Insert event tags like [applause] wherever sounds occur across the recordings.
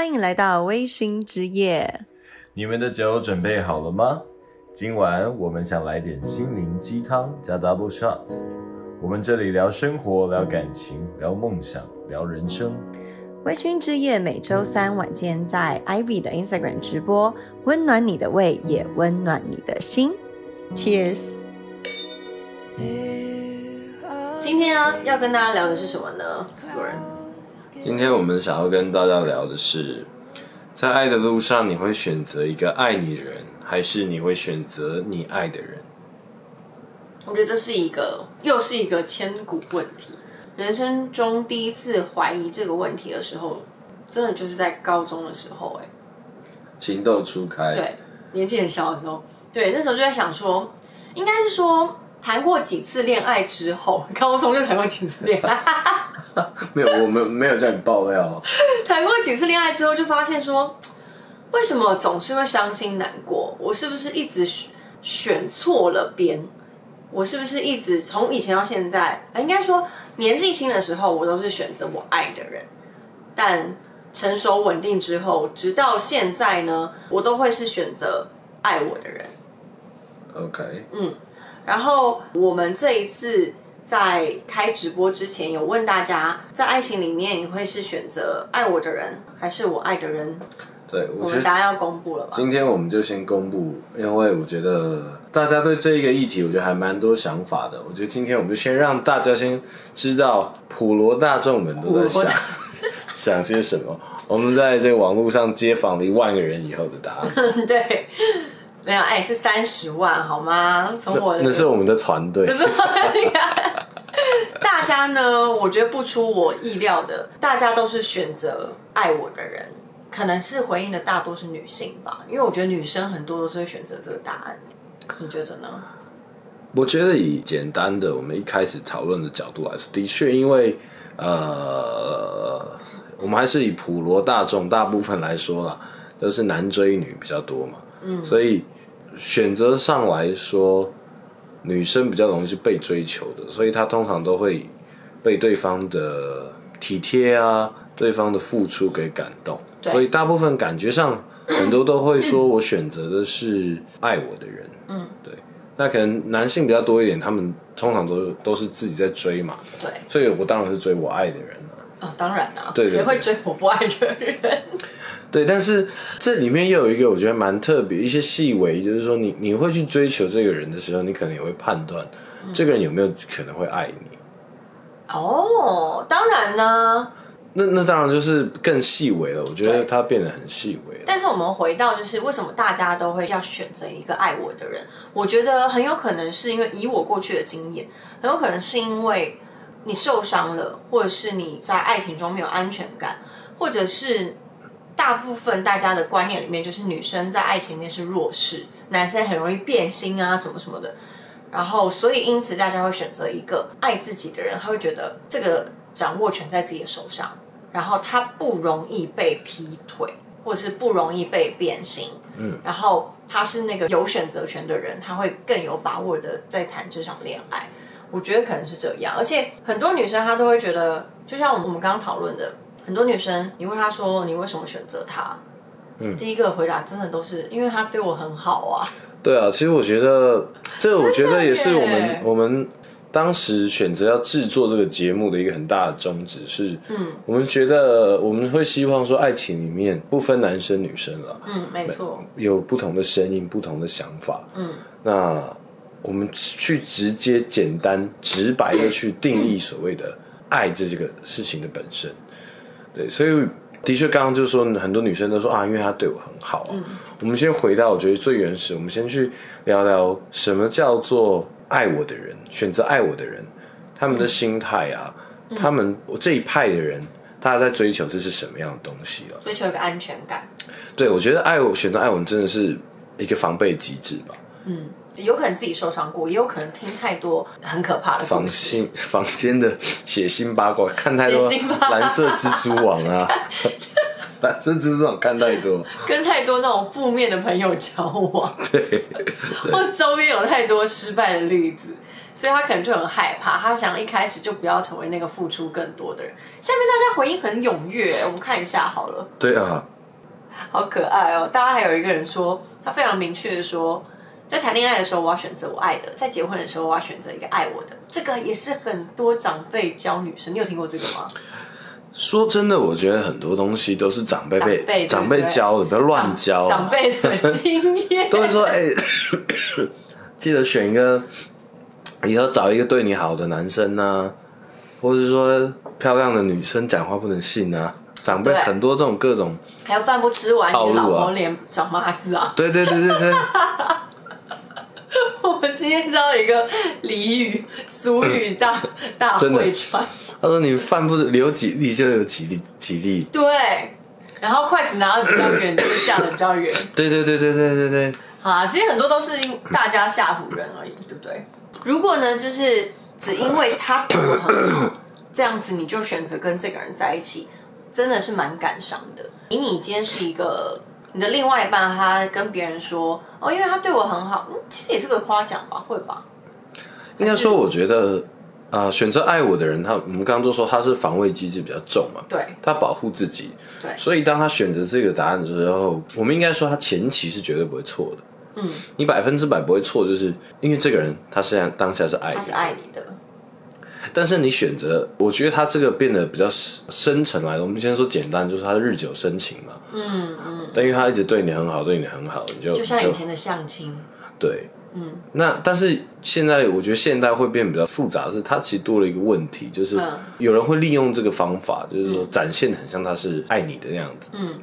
欢迎来到微醺之夜。你们的酒准备好了吗？今晚我们想来点心灵鸡汤加 double shot。我们这里聊生活，聊感情，聊梦想，聊人生。微醺之夜每周三晚间在 Ivy 的 Instagram 直播，温暖你的胃，也温暖你的心。Cheers！今天要要跟大家聊的是什么呢？主人，今天我们想要跟大家聊的是，在爱的路上，你会选择一个爱你的人，还是你会选择你爱的人？我觉得这是一个又是一个千古问题。人生中第一次怀疑这个问题的时候，真的就是在高中的时候，哎，情窦初开，对，年纪很小的时候，对，那时候就在想说，应该是说谈过几次恋爱之后，[laughs] 高中就谈过几次恋爱，[laughs] 没有，我们没有叫你爆料，[laughs] 谈过几次恋爱之后，就发现说，为什么总是会伤心难过？我是不是一直选错了边？我是不是一直从以前到现在，应该说年纪轻的时候，我都是选择我爱的人，但成熟稳定之后，直到现在呢，我都会是选择爱我的人。OK，嗯，然后我们这一次在开直播之前，有问大家，在爱情里面，你会是选择爱我的人，还是我爱的人？对，我我觉得们答案要公布了吧？今天我们就先公布，因为我觉得大家对这一个议题，我觉得还蛮多想法的。我觉得今天我们就先让大家先知道普罗大众们都在想 [laughs] 想些什么。我们在这个网络上街访了一万个人以后的答案，[laughs] 对，没有，哎，是三十万，好吗？从我的那是我们的团队。[laughs] 大家呢，我觉得不出我意料的，大家都是选择爱我的人，可能是回应的大多是女性吧，因为我觉得女生很多都是会选择这个答案。你觉得呢？我觉得以简单的我们一开始讨论的角度来说，的确，因为呃，我们还是以普罗大众大部分来说啦，都是男追女比较多嘛，嗯，所以选择上来说，女生比较容易是被追求的，所以她通常都会被对方的体贴啊，对方的付出给感动，所以大部分感觉上很多都会说我选择的是爱我的人，嗯，对。那可能男性比较多一点，他们通常都都是自己在追嘛，对，所以我当然是追我爱的人了。啊、当然啦、对对谁会追我不爱的人？对，但是这里面又有一个我觉得蛮特别，一些细微，就是说你你会去追求这个人的时候，你可能也会判断这个人有没有可能会爱你。哦，当然啦、那那当然就是更细微了，我觉得对它变得很细微了。但是我们回到就是为什么大家都会要选择一个爱我的人？我觉得很有可能是因为以我过去的经验，很有可能是因为你受伤了，或者是你在爱情中没有安全感，或者是大部分大家的观念里面就是女生在爱情里面是弱势，男生很容易变心啊什么什么的。然后，所以因此大家会选择一个爱自己的人，他会觉得这个掌握权在自己的手上，然后他不容易被劈腿，或者是不容易被变心，嗯，然后他是那个有选择权的人，他会更有把握的在谈这场恋爱。我觉得可能是这样，而且很多女生她都会觉得，就像我们刚刚讨论的，很多女生你问她说你为什么选择他，嗯，第一个回答真的都是因为他对我很好啊，对啊，其实我觉得这个，我觉得也是我们我们当时选择要制作这个节目的一个很大的宗旨是，嗯，我们觉得我们会希望说，爱情里面不分男生女生了，嗯，没错，有不同的声音、不同的想法，嗯，那我们去直接、简单、直白的去定义所谓的爱这个事情的本身，对，所以的确刚刚就说很多女生都说啊，因为他对我很好、啊，我们先回到我觉得最原始，我们先去聊聊什么叫做爱我的人，选择爱我的人，他们的心态啊，他们我这一派的人。大家在追求这是什么样的东西啊？追求一个安全感，对，我觉得爱我选择爱我真的是一个防备机制吧。有可能自己受伤过，也有可能听太多很可怕的房。心房间的血腥八卦，[laughs] 看太多蓝色蜘蛛网啊，[laughs] 蓝色蜘蛛网看太多，跟太多那种负面的朋友交往，[laughs] 对，或周边有太多失败的例子。所以他可能就很害怕，他想一开始就不要成为那个付出更多的人。下面大家回应很踊跃，我们看一下好了，对啊，好可爱哦！大家还有一个人说，他非常明确的说，在谈恋爱的时候我要选择我爱的，在结婚的时候我要选择一个爱我的。这个也是很多长辈教女生，你有听过这个吗？说真的，我觉得很多东西都是长辈被长辈教的，不要乱教啊。长辈的 [laughs] 经验都会说，哎、[coughs] 记得选一个，以后找一个对你好的男生啊、或者是说漂亮的女生讲话不能信啊。长辈很多这种各种，还有饭不吃完，老婆脸长麻子啊！对对对对对，[laughs] 我们今天知道一个俚语、俗语大大会传，他说你饭不留几粒就有几粒几粒，对。然后筷子拿的比较远，就是架的比较远。[coughs] 对对对对对对对，好啊，其实很多都是因大家吓唬人而已，对不对？如果呢，就是只因为他对我很好，这样子你就选择跟这个人在一起，真的是蛮感伤的。以你今天是一个你的另外一半，他跟别人说哦，因为他对我很好，嗯，其实也是个夸奖吧，会吧？应该说我觉得。啊、选择爱我的人，他我们刚刚都说他是防卫机制比较重嘛，对。他保护自己，对。所以当他选择这个答案之后，我们应该说他前期是绝对不会错的。嗯，你百分之百不会错，就是因为这个人他现在当下是爱你他是，爱你的，但是你选择，我觉得他这个变得比较深沉来的。我们先说简单，就是他日久生情嘛。嗯嗯。但因为他一直对你很好，对你很好，你就就像以前的相亲，对，嗯，那但是现在我觉得现代会变得比较复杂，是它其实多了一个问题，就是嗯有人会利用这个方法，就是说展现得很像他是爱你的那样子，嗯。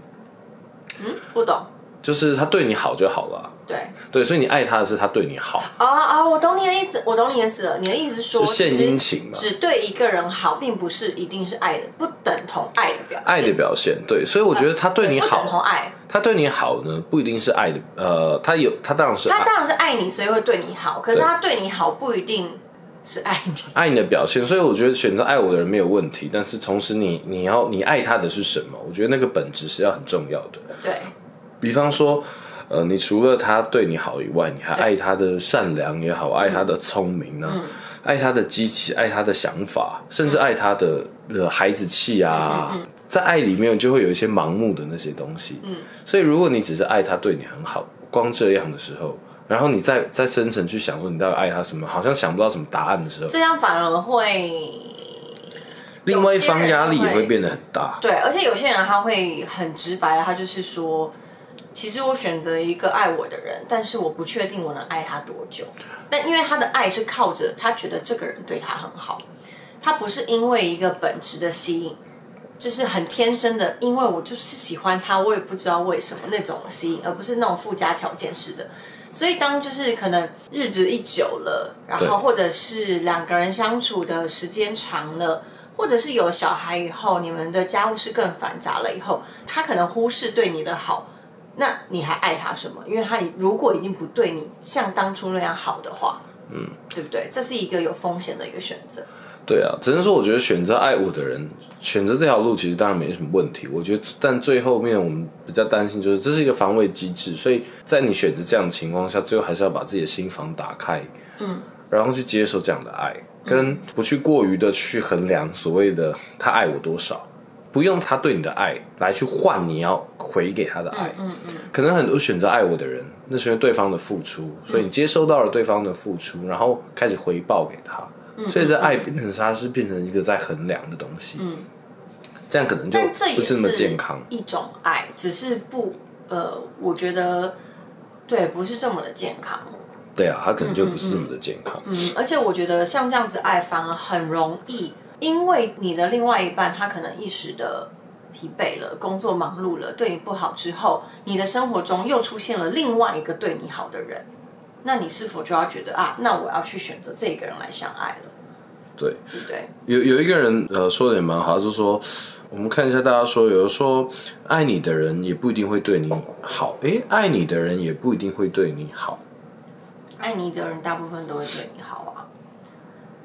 嗯不懂。就是他对你好就好了啊，对对，所以你爱他的是他对你好，啊啊，我懂你的意思，我懂你的意思了。你的意思是说，就献殷勤嘛只对一个人好，并不是一定是爱的，不等同爱的表现。爱的表现，对，所以我觉得他对你不等同好，爱，他对你好呢，不一定是爱的，呃，他有他当然是爱他当然是爱你，所以会对你好。可是他对你好不一定是爱你。爱你的表现，所以我觉得选择爱我的人没有问题，但是同时你你要你爱他的是什么？我觉得那个本质是要很重要的。对比方说，呃，你除了他对你好以外，你还爱他的善良也好，爱他的聪明啊，爱他的积极，爱他的想法，甚至爱他的呃孩子气啊。在爱里面就会有一些盲目的那些东西。嗯，所以如果你只是爱他对你很好，光这样的时候，然后你再再深层去想说你到底爱他什么，好像想不到什么答案的时候，这样反而会另外一方压力也会变得很大。对，而且有些人他会很直白，他就是说，其实我选择一个爱我的人，但是我不确定我能爱他多久。但因为他的爱是靠着他觉得这个人对他很好，他不是因为一个本质的吸引，就是很天生的，因为我就是喜欢他，我也不知道为什么那种吸引，而不是那种附加条件式的。所以当就是可能日子一久了，然后或者是两个人相处的时间长了。或者是有小孩以后，你们的家务事更繁杂了以后，他可能忽视对你的好，那你还爱他什么？因为他如果已经不对你像当初那样好的话，嗯，对不对？这是一个有风险的一个选择。对啊，只能说我觉得选择爱我的人选择这条路，其实当然没什么问题。我觉得，但最后面我们比较担心，就是这是一个防卫机制，所以在你选择这样的情况下，最后还是要把自己的心房打开，嗯，然后去接受这样的爱，跟不去过于的去衡量所谓的他爱我多少。不用他对你的爱来去换你要回给他的爱，嗯嗯，可能很多选择爱我的人，那是因为对方的付出，所以你接收到了对方的付出，然后开始回报给他，所以这爱变成它是变成一个在衡量的东西，嗯，这样可能就不是那么健康。一种爱，只是不呃，我觉得对，不是这么的健康。对啊，它可能就不是那么的健康。嗯，而且我觉得像这样子爱反而很容易，因为你的另外一半他可能一时的疲惫了，工作忙碌了，对你不好之后，你的生活中又出现了另外一个对你好的人，那你是否就要觉得啊，那我要去选择这个人来相爱了，对，对不对？有有一个人呃说的也蛮好，就是说我们看一下大家说，有的说爱你的人也不一定会对你好，诶，爱你的人也不一定会对你好。爱你的人大部分都会对你好啊。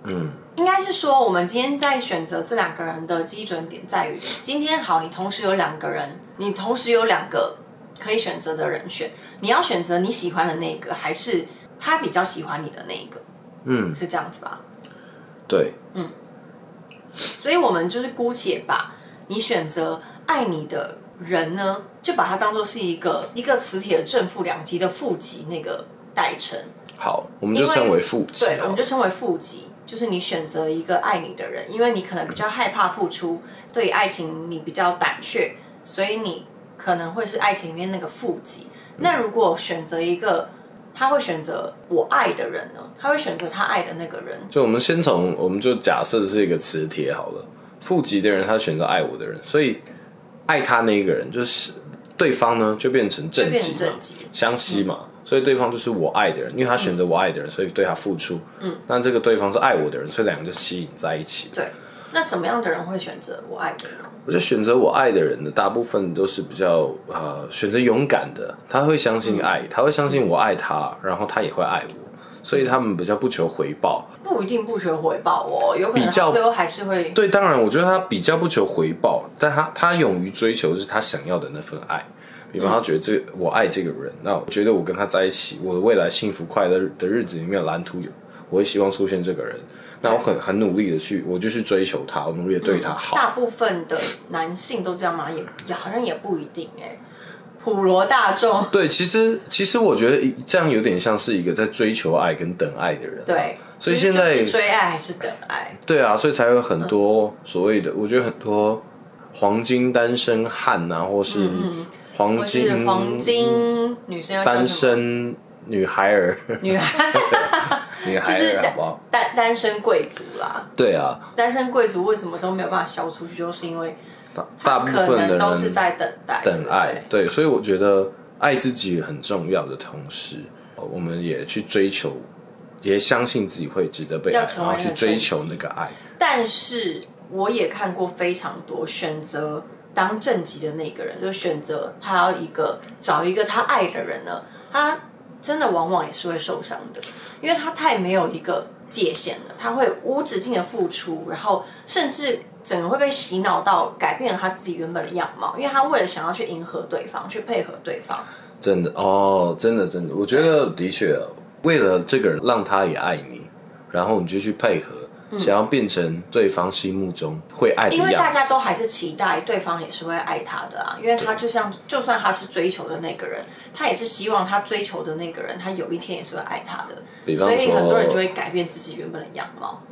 嗯，应该是说，我们今天在选择这两个人的基准点在于，今天好，你同时有两个人，你同时有两个可以选择的人选，你要选择你喜欢的那个，还是他比较喜欢你的那一个？嗯，是这样子吧？对，嗯所以我们就是姑且把你选择爱你的人呢，就把它当做是一个一个磁铁的正负两极的负极那个代称，好，我们就称为负极。对，我们就称为负极。就是你选择一个爱你的人，因为你可能比较害怕付出，对爱情你比较胆怯，所以你可能会是爱情里面那个负极。那如果选择一个他会选择我爱的人呢？他会选择他爱的那个人。就我们先从，我们就假设是一个磁铁好了，负极的人他选择爱我的人，所以爱他那一个人就是对方呢就变成正极嘛，相吸嘛。所以对方就是我爱的人，因为他选择我爱的人，所以对他付出。嗯，那这个对方是爱我的人，所以两个就吸引在一起。对，那什么样的人会选择我爱的人？我觉得选择我爱的人的大部分都是比较呃选择勇敢的，他会相信爱，他会相信我爱他，然后他也会爱我，所以他们比较不求回报。不一定不求回报哦，有可能最后还是会。对，当然，我觉得他比较不求回报，但他他勇于追求是他想要的那份爱。比方他觉得这我爱这个人，那我觉得我跟他在一起，我的未来幸福快乐的日子里面蓝图有，我会希望出现这个人，那我很很努力的去，我就去追求他，我努力的对他好。大部分的男性都这样吗？也也好像也不一定哎，普罗大众。对，其实其实我觉得这样有点像是一个在追求爱跟等爱的人。对，所以现在追爱还是等爱？对啊，所以才有很多所谓的，我觉得很多黄金单身汉啊，或是。黄金黄金女生单身女孩儿，女孩 [laughs] 女孩儿好不好？单单身贵族啦。对啊，单身贵族为什么都没有办法消出去？就是因为大部分的人都是在等待等爱。对，所以我觉得爱自己很重要的同时，我们也去追求，也相信自己会值得被爱，然后去追求那个爱。但是我也看过非常多选择。当正极的那个人，就选择他要一个找一个他爱的人呢，他真的往往也是会受伤的，因为他太没有一个界限了，他会无止境的付出，然后甚至整个会被洗脑到改变了他自己原本的样貌，因为他为了想要去迎合对方，去配合对方。真的哦，真的真的，我觉得的确，为了这个人让他也爱你，然后你就去配合。想要变成对方心目中会爱的样子，因为大家都还是期待对方也是会爱他的啊。因为他就像，就算他是追求的那个人，他也是希望他追求的那个人，他有一天也是会爱他的。所以很多人就会改变自己原本的样貌。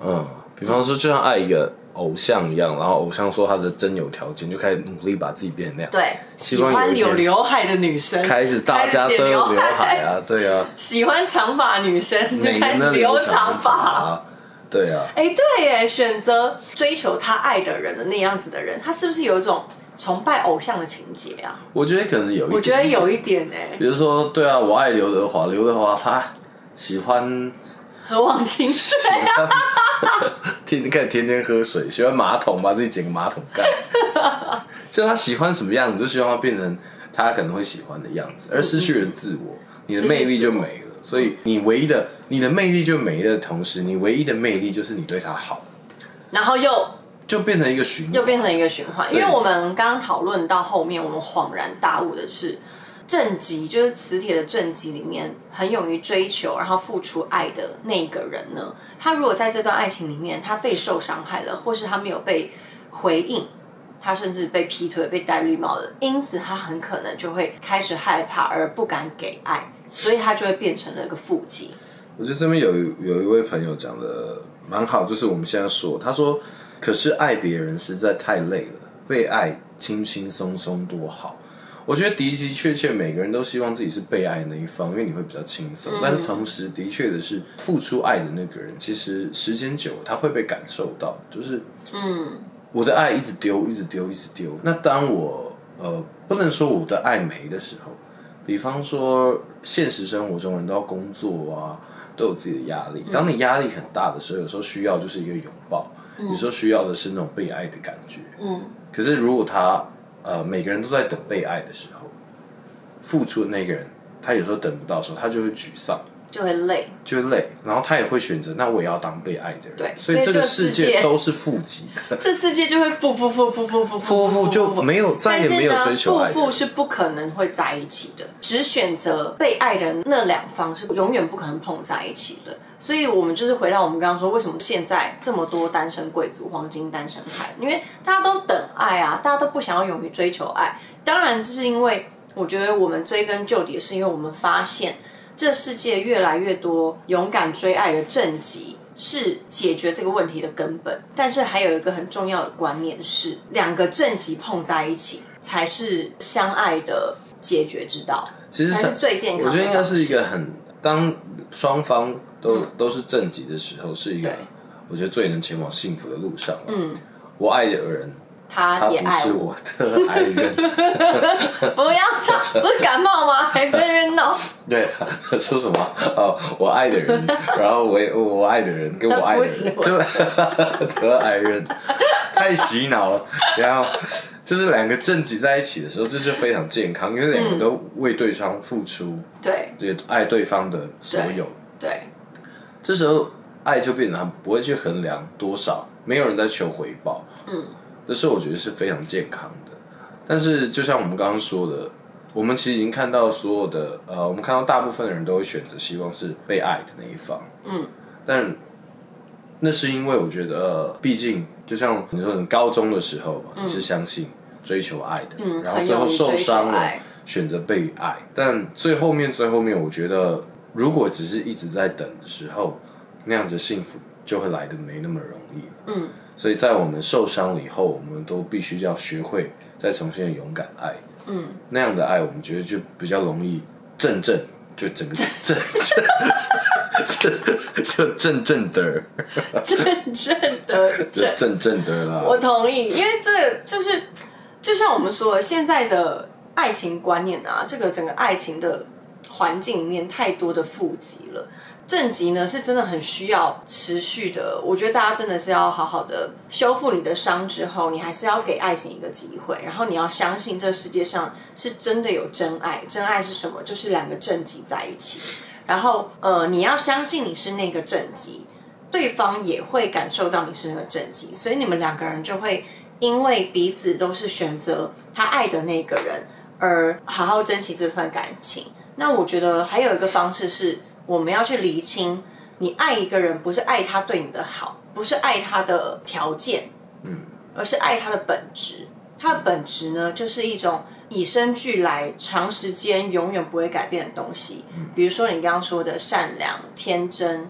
嗯，比方说，就像爱一个偶像一样，然后偶像说他的真有条件，就开始努力把自己变成那样。对，喜欢有刘海的女生，开始大家都有刘海啊，对啊。[laughs] 喜欢长发女生，开始留长发。对啊，哎，对耶，选择追求他爱的人的那样子的人，他是不是有一种崇拜偶像的情节啊？我觉得可能有一，我觉得有一点哎。比如说，对啊，我爱刘德华，刘德华他喜欢喝忘情水，[laughs] 天天看天天喝水，喜欢马桶，把自己剪个马桶盖，[laughs] 就他喜欢什么样子，就希望他变成他可能会喜欢的样子，而失去了自我，你的魅力就没了。所以你唯一的，你的魅力就没了的同时，你唯一的魅力就是你对他好，然后又就变成一个循，又变成一个循环。因为我们刚刚讨论到后面，我们恍然大悟的是，正极就是磁铁的正极里面，很勇于追求，然后付出爱的那一个人呢，他如果在这段爱情里面，他备受伤害了，或是他没有被回应，他甚至被劈腿、被戴绿帽的，因此他很可能就会开始害怕，而不敢给爱。所以他就会变成了一个负极。我觉得这边有有一位朋友讲的蛮好，就是我们现在说，他说：“可是爱别人实在太累了，被爱轻轻松松多好。”我觉得的的确确，每个人都希望自己是被爱那一方，因为你会比较轻松。但是同时，的确的是，付出爱的那个人，其实时间久，他会被感受到，就是嗯，我的爱一直丢，一直丢，一直丢。那当我呃，不能说我的爱没的时候。比方说，现实生活中人都要工作啊，都有自己的压力。当你压力很大的时候，有时候需要就是一个拥抱，有时候需要的是那种被爱的感觉。嗯。可是如果他呃每个人都在等被爱的时候，付出的那个人他有时候等不到的时候，他就会沮丧。就会累。就会累，然后他也会选择，那我也要当被爱的人。对所以这个世世界界都是负极的，[laughs] 这世界就会负负负负负负负负就没有再也没有追求爱负负是不可能会在一起的，只选择被爱的那两方是永远不可能碰在一起的。所以，我们就是回到我们刚刚说，为什么现在这么多单身贵族、黄金单身汉？因为大家都等爱啊，大家都不想要勇于追求爱。当然，这是因为我觉得我们追根究底，是因为我们发现这世界越来越多勇敢追爱的正极。是解决这个问题的根本，但是还有一个很重要的观念是，两个正极碰在一起才是相爱的解决之道，其实才是最健康的我觉得应该是一个很当双方都、都是正极的时候，是一个我觉得最能前往幸福的路上。嗯，我爱的人，他他也不是爱我，我的爱人。[laughs] 不要唱，不是感冒吗？还在那边闹，[laughs] 对，[laughs] 说什么？哦，我爱的人，然后我也我爱的人跟我爱的人，就得爱人，太洗脑了。然后就是两个正极在一起的时候，这是非常健康，因为两个都为对方付出，对也爱对方的所有。对这时候爱就变得他不会去衡量多少，没有人在求回报。嗯，这是我觉得是非常健康的。但是就像我们刚刚说的，我们其实已经看到所有的呃，我们看到大部分的人都会选择希望是被爱的那一方。嗯，但那是因为我觉得，呃，毕竟就像你说，你高中的时候嘛，你是相信追求爱的，嗯然后最后受伤了爱，选择被爱。但最后面最后面，我觉得如果只是一直在等的时候，那样子幸福就会来的没那么容易。嗯，所以在我们受伤了以后，我们都必须要学会再重新的勇敢爱。嗯，那样的爱，我们觉得就比较容易正正，就整个正正 [laughs] 就正正的，正正的就正。正正的啦。我同意，因为这个就是就像我们说的，现在的爱情观念啊，这个整个爱情的环境里面太多的负极了。正极呢是真的很需要持续的，我觉得大家真的是要好好的修复你的伤之后，你还是要给爱情一个机会，然后你要相信这世界上是真的有真爱。真爱是什么？就是两个正极在一起，然后呃，你要相信你是那个正极，对方也会感受到你是那个正极，所以你们两个人就会因为彼此都是选择他爱的那个人，而好好珍惜这份感情。那我觉得还有一个方式是，我们要去厘清，你爱一个人不是爱他对你的好，不是爱他的条件，嗯，而是爱他的本质。他的本质呢，就是一种与生俱来、长时间永远不会改变的东西。比如说你刚刚说的善良、天真、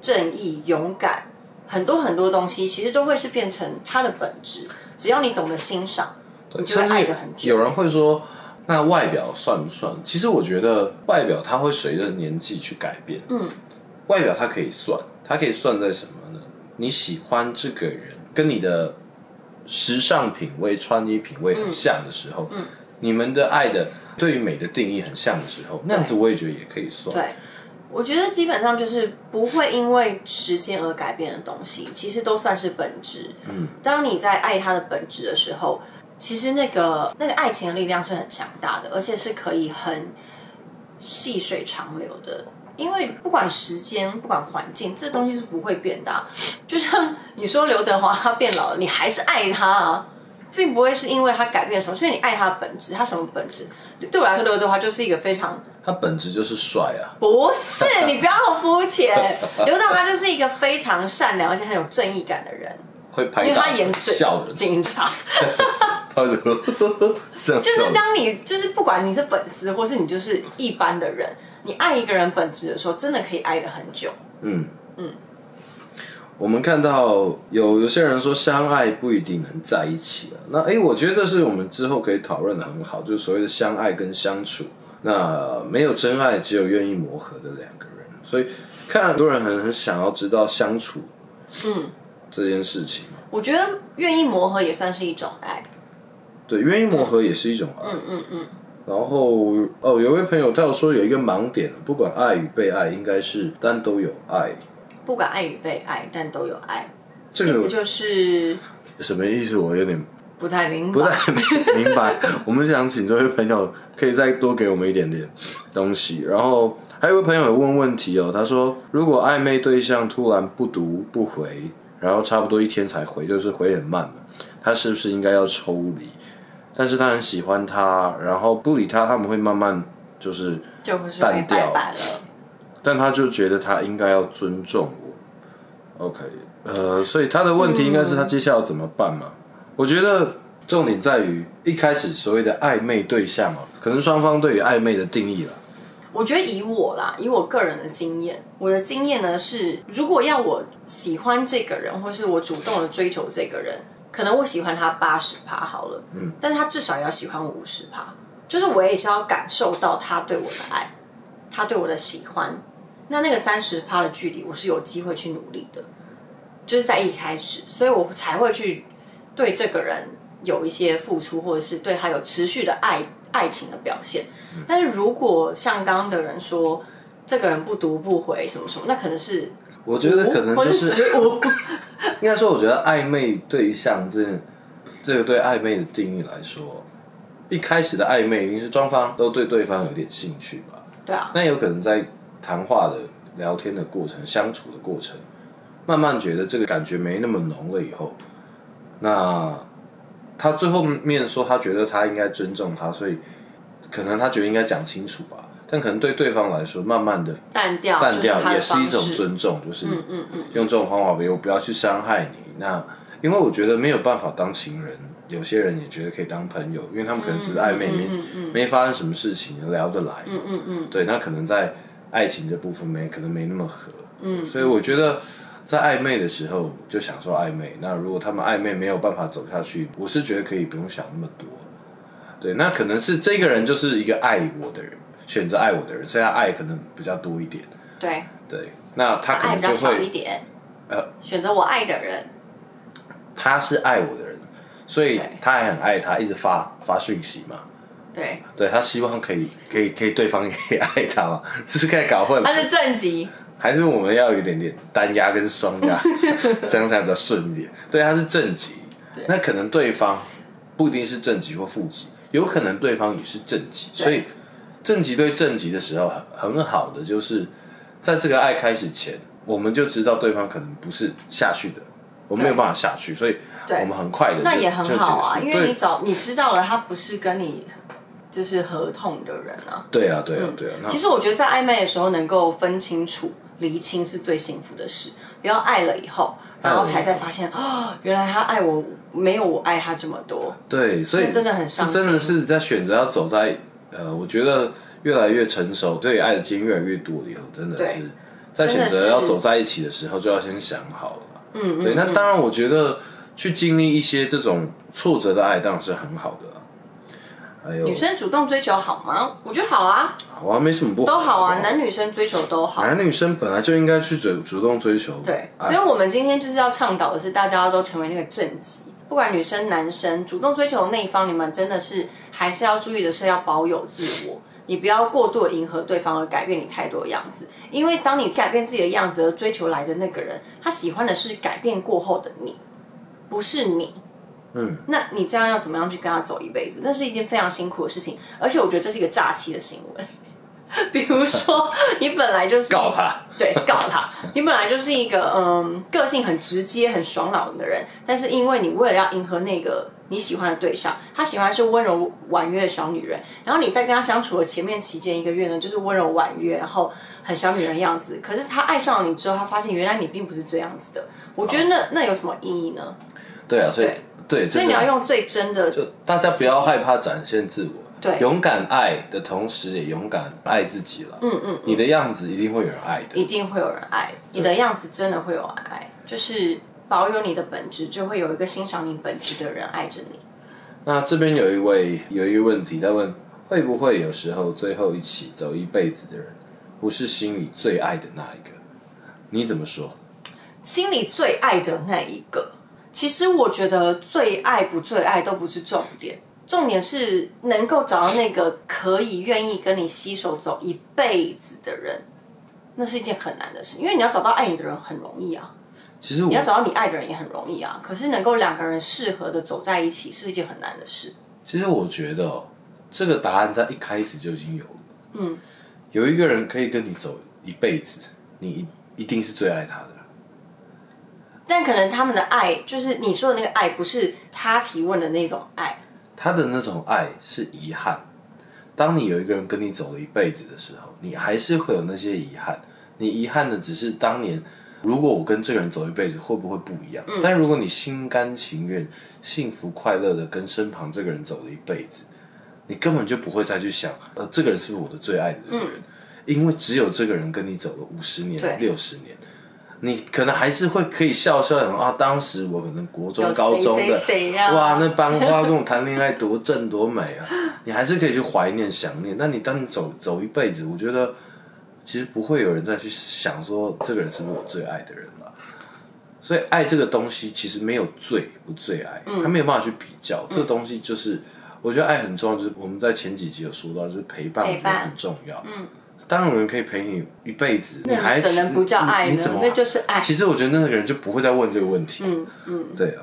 正义、勇敢，很多很多东西其实都会是变成他的本质。只要你懂得欣赏，你就会爱的很久。有人会说，那外表算不算？其实我觉得外表它会随着年纪去改变。嗯，外表它可以算，它可以算在什么呢？你喜欢这个人，跟你的时尚品味、穿衣品味很像的时候，嗯，你们的爱的对于美的定义很像的时候，那样子我也觉得也可以算。对，我觉得基本上就是不会因为时间而改变的东西，其实都算是本质。嗯，当你在爱它的本质的时候，其实那个那个爱情的力量是很强大的，而且是可以很细水长流的。因为不管时间，不管环境，这东西是不会变的啊、就像你说刘德华他变老了，你还是爱他啊，并不会是因为他改变什么，所以你爱他的本质，他什么本质？对我来说，刘德华就是一个非常他本质就是帅啊。不是，你不要那么肤浅。[laughs] 刘德华就是一个非常善良而且很有正义感的人，因为会拍打他演笑人，警察。[laughs] 他就 [laughs] 这样就。是当你就是不管你是粉丝或是你就是一般的人，你爱一个人本质的时候，真的可以爱的很久。嗯嗯，我们看到有有些人说相爱不一定能在一起啊。那哎，我觉得这是我们之后可以讨论的很好，就是所谓的相爱跟相处。那没有真爱，只有愿意磨合的两个人。所以看很多人很很想要知道相处，嗯，这件事情。我觉得愿意磨合也算是一种爱。对，愿意磨合也是一种爱。嗯嗯嗯。然后哦，有位朋友他有说有一个盲点，不管爱与被爱，应该是但都有爱。不管爱与被爱，但都有爱。这个意思就是什么意思？我有点不太明白，不太明明白。我们想请这位朋友可以再多给我们一点点东西。然后还有位朋友有问问题哦，他说如果暧昧对象突然不读不回，然后差不多一天才回，就是回很慢嘛，他是不是应该要抽离？但是他很喜欢他，然后不理他，他们会慢慢就是就会是淡掉拜了。但他就觉得他应该要尊重我。OK，呃，所以他的问题应该是他接下来要怎么办嘛？我觉得重点在于一开始所谓的暧昧对象哦，可能双方对于暧昧的定义了。我觉得以我啦，以我个人的经验，我的经验呢是，如果要我喜欢这个人，或是我主动的追求这个人，可能我喜欢他八十趴好了，嗯，但是他至少也要喜欢我五十趴，就是我也是要感受到他对我的爱，他对我的喜欢，那那个三十趴的距离，我是有机会去努力的，就是在一开始，所以我才会去对这个人有一些付出，或者是对他有持续的爱爱情的表现。但是如果像刚刚的人说，这个人不读不回什么什么，那可能是我觉得可能或就是 [laughs] 应该说，我觉得暧昧对象这这个对暧昧的定义来说，一开始的暧昧一定是双方都对对方有点兴趣吧。对啊，那有可能在谈话的聊天的过程、相处的过程，慢慢觉得这个感觉没那么浓了以后，那他最后面说他觉得他应该尊重他，所以可能他觉得应该讲清楚吧。但可能对对方来说，慢慢的淡掉，淡掉是也是一种尊重，就是用这种方法，比如不要去伤害你。那因为我觉得没有办法当情人，有些人也觉得可以当朋友，因为他们可能只是暧昧，没没发生什么事情，聊得来。嗯嗯嗯。对，那可能在爱情这部分没可能没那么合。嗯。所以我觉得在暧昧的时候就享受暧昧。那如果他们暧昧没有办法走下去，我是觉得可以不用想那么多。对，那可能是这个人就是一个爱我的人，选择爱我的人，所以他爱可能比较多一点。对，对，那他可能就会，点，呃，选择我爱的人，他是爱我的人，所以他还很爱他，一直发发讯息嘛。对，对他希望可以可以可以对方也可以爱他嘛，[laughs] 是不是该搞混了？他是正极，还是我们要有一点点单压跟双压，[laughs] 这样才比较顺一点。对，他是正极，那可能对方不一定是正极或负极，有可能对方也是正极，所以正极对正极的时候，很很好的就是在这个爱开始前，我们就知道对方可能不是下去的，我们没有办法下去，所以我们很快的那也很好啊，因为你找你知道了，他不是跟你就是合同的人啊。对啊对啊对啊，那其实我觉得在暧昧的时候能够分清楚、厘清是最幸福的事，不要爱了以后，然后才再发现哦、原来他爱我没有我爱他这么多。对，所以真的很伤心。真的是在选择要走在呃，我觉得越来越成熟，对爱的经验越来越多了以后，真的是在选择要走在一起的时候，就要先想好了。嗯对，那当然，我觉得去经历一些这种挫折的爱，当然是很好的啦。还有女，生主动追求好吗？我觉得好啊，好啊，没什么不都好啊，男女生追求都好。男女生本来就应该去主主动追求对，所以我们今天就是要倡导的是，大家都成为那个正极，不管女生男生，主动追求的那一方，你们真的是还是要注意的是要保有自我，你不要过度的迎合对方而改变你太多的样子，因为当你改变自己的样子而追求来的那个人，他喜欢的是改变过后的你，不是你。嗯，那你这样要怎么样去跟他走一辈子？那是一件非常辛苦的事情，而且我觉得这是一个诈欺的行为。[laughs] 比如说，你本来就是告 [laughs] 他，[laughs] 对，告他。你本来就是一个嗯，个性很直接、很爽朗的人，但是因为你为了要迎合那个你喜欢的对象，他喜欢是温柔婉约的小女人，然后你在跟他相处的前面期间一个月呢，就是温柔婉约，然后很小女人样子。可是他爱上了你之后，他发现原来你并不是这样子的。我觉得那那有什么意义呢？对啊，所以对，所以你要用最真的，就大家不要害怕展现自我，对勇敢爱的同时也勇敢爱自己了。嗯嗯，你的样子一定会有人爱的。一定会有人爱你的样子，真的会有人爱，就是保有你的本质，就会有一个欣赏你本质的人爱着你。那这边有一位有一个问题在问，会不会有时候最后一起走一辈子的人，不是心里最爱的那一个？你怎么说？心里最爱的那一个，其实我觉得最爱不最爱都不是重点，重点是能够找到那个可以愿意跟你携手走一辈子的人，那是一件很难的事，因为你要找到爱你的人很容易啊。其实我你要找到你爱的人也很容易啊，可是能够两个人适合的走在一起是一件很难的事。其实我觉得、哦，这个答案在一开始就已经有了。嗯，有一个人可以跟你走一辈子，你一一定是最爱他的。但可能他们的爱，就是你说的那个爱，不是他提问的那种爱。他的那种爱是遗憾。当你有一个人跟你走了一辈子的时候，你还是会有那些遗憾。你遗憾的只是当年，如果我跟这个人走一辈子，会不会不一样？但如果你心甘情愿、幸福快乐的跟身旁这个人走了一辈子，你根本就不会再去想，呃，这个人是不是我的最爱的这个人？因为只有这个人跟你走了五十年、六十年。你可能还是会可以笑笑讲啊，当时我可能国中、高中的，谁谁谁呀哇，那班花跟我谈恋爱多正多美啊！[laughs] 你还是可以去怀念、想念。但你当你走走一辈子，我觉得其实不会有人再去想说这个人是不是我最爱的人了。所以爱这个东西其实没有最不最爱，嗯它没有办法去比较。这个东西就是，我觉得爱很重要，就是我们在前几集有说到，就是陪伴，我觉得很重要。嗯。当有人可以陪你一辈子，你还怎能不叫爱呢你你怎么？那就是爱其实我觉得那个人就不会再问这个问题。嗯嗯，对啊。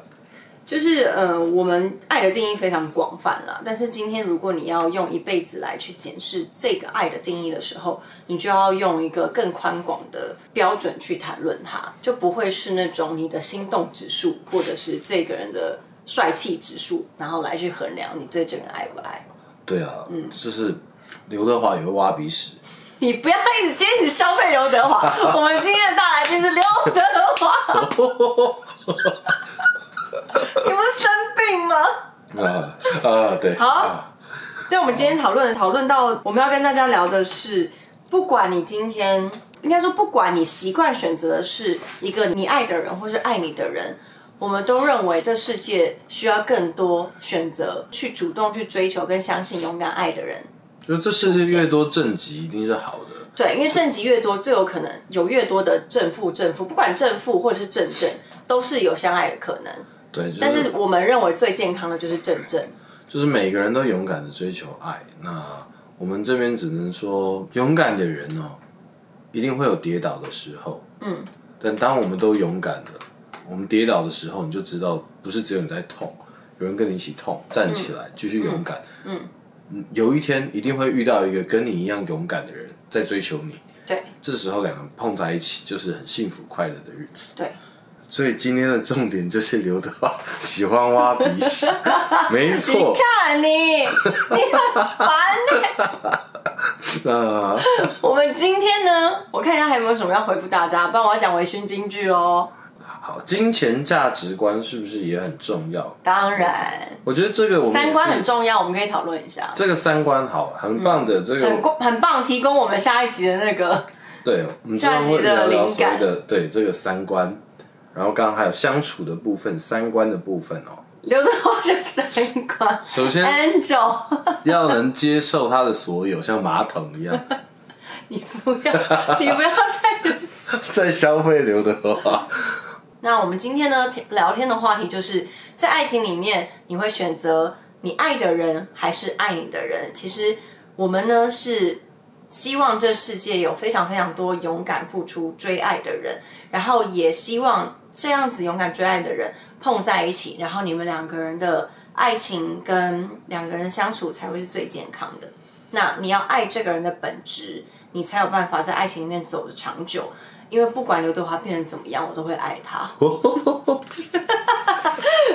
就是呃，我们爱的定义非常广泛啦。但是今天如果你要用一辈子来去检视这个爱的定义的时候，你就要用一个更宽广的标准去谈论它，就不会是那种你的心动指数或者是这个人的帅气指数，然后来去衡量你对这个人爱不爱。对啊，嗯就是刘德华也会挖鼻屎。[laughs] 你不要一直坚持消费刘德华，[laughs] 我们今天的大来宾是刘德华。[laughs] 你们生病吗？啊啊，对，好啊所以，我们今天讨论讨论到，我们要跟大家聊的是，不管你今天应该说，不管你习惯选择的是一个你爱的人，或是爱你的人，我们都认为这世界需要更多选择，去主动去追求跟相信勇敢爱的人。就这世界越多正极，一定是好的。对，因为正极越多，最有可能有越多的正负正负，不管正负或者是正正，都是有相爱的可能。对，就但是是我们认为最健康的就是正正。就是每个人都勇敢的追求爱。那我们这边只能说，勇敢的人哦，一定会有跌倒的时候。嗯。但当我们都勇敢的，我们跌倒的时候，你就知道，不是只有你在痛，有人跟你一起痛，站起来，继续勇敢。嗯。有一天一定会遇到一个跟你一样勇敢的人在追求你，对这时候两个人碰在一起，就是很幸福快乐的日子。对，所以今天的重点就是刘德华喜欢挖鼻屎，[laughs] 没错。看你，你很烦呢、[laughs] 啊，我们今天呢，我看一下还有没有什么要回复大家，不然我要讲微醺金句哦。好，金钱价值观是不是也很重要？当然，我觉得这个我们三观很重要，我们可以讨论一下。这个三观好，很棒的。这个很很棒，提供我们下一集的那个 [laughs] 对，下集的灵感对这个三观，然后刚刚还有相处的部分，三观的部分哦。刘德华的三观。首先 Angel，[laughs] 要能接受他的所有，像马桶一样，[laughs] 你不要，你不要再。再消费刘德华。那我们今天呢聊天的话题就是在爱情里面，你会选择你爱的人还是爱你的人？其实我们呢是希望这世界有非常非常多勇敢付出追爱的人，然后也希望这样子勇敢追爱的人碰在一起，然后你们两个人的爱情跟两个人相处才会是最健康的。那你要爱这个人的本质，你才有办法在爱情里面走得长久。因为不管刘德华变成怎么样，我都会爱他。[laughs]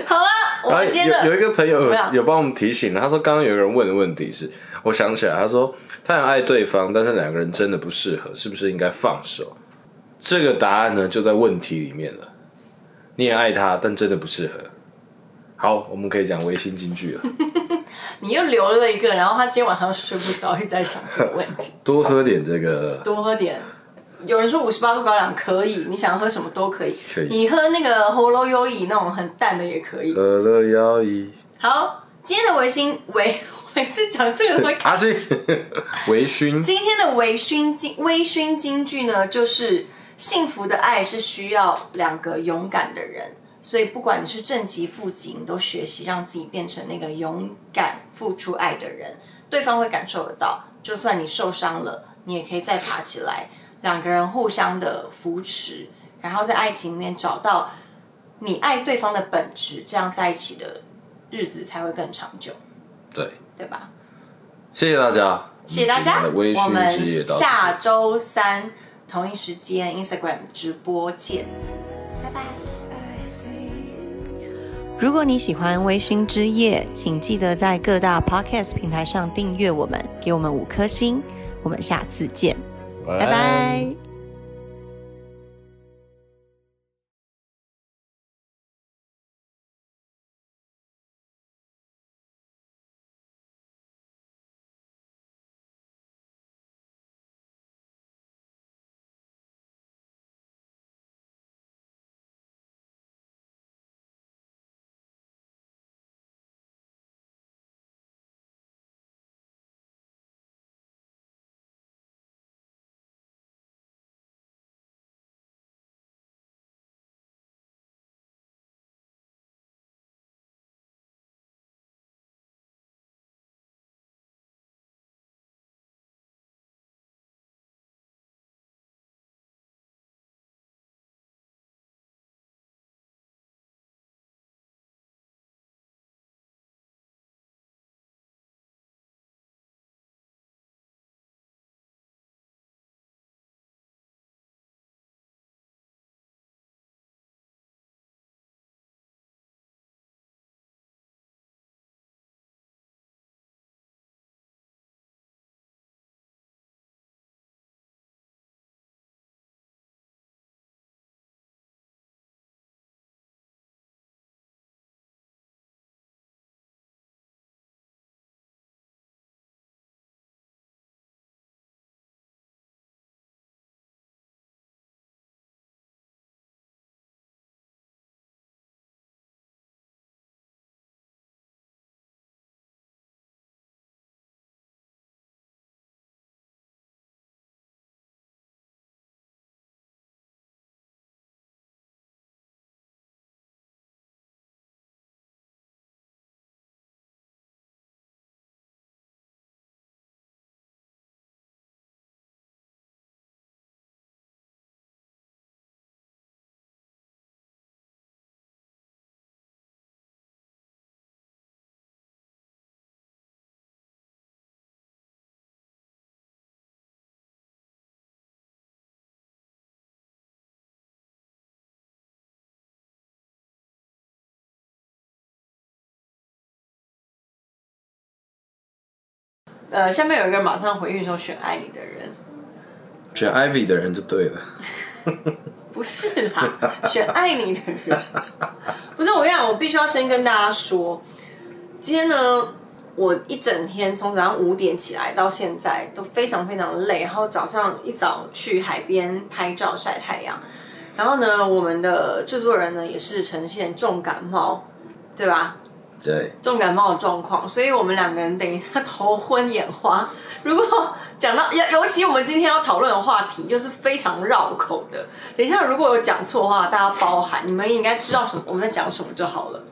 好了，我们今天有有一个朋友有帮我们提醒了，他说刚刚有个人问的问题是，我想起来，他说他很爱对方，但是两个人真的不适合，是不是应该放手？这个答案呢就在问题里面了。你也爱他，但真的不适合。好，我们可以讲唯心金句了，[laughs] 你又留了一个，然后他今天晚上睡不着，一直在想这个问题。[laughs] 多喝点这个。多喝点。有人说五十八度高粱可以，你想喝什么都可以。可以你喝那个喉咙优饮那种很淡的也可以。好，今天的维新维，[laughs] 我每次讲这个都会 [laughs] 阿信，微醺，今天的微醺金微醺金句呢，就是幸福的爱是需要两个勇敢的人，所以不管你是正极负极，你都学习让自己变成那个勇敢付出爱的人，对方会感受得到。就算你受伤了，你也可以再爬起来，两个人互相的扶持，然后在爱情里面找到你爱对方的本质，这样在一起的日子才会更长久，对，对吧？谢谢大家，谢谢大家，我们下周三同一时间 Instagram 直播见，拜拜。如果你喜欢微醺之夜，请记得在各大 Podcast 平台上订阅我们，给我们五颗星。我们下次见，拜拜。呃，下面有一个人马上回应说选爱你的人，选 Ivy 的人就对了。[laughs] 不是啦，[laughs] 选爱你的人，[laughs] 不是我跟你讲，我必须要先跟大家说，今天呢，我一整天从早上五点起来到现在都非常非常累，然后早上一早去海边拍照晒太阳，然后呢，我们的制作人呢也是呈现重感冒，对吧？对，重感冒的状况，所以我们两个人等一下头昏眼花。如果讲到尤尤其我们今天要讨论的话题又是非常绕口的，等一下如果有讲错的话，大家包涵，你们应该知道什么我们在讲什么就好了。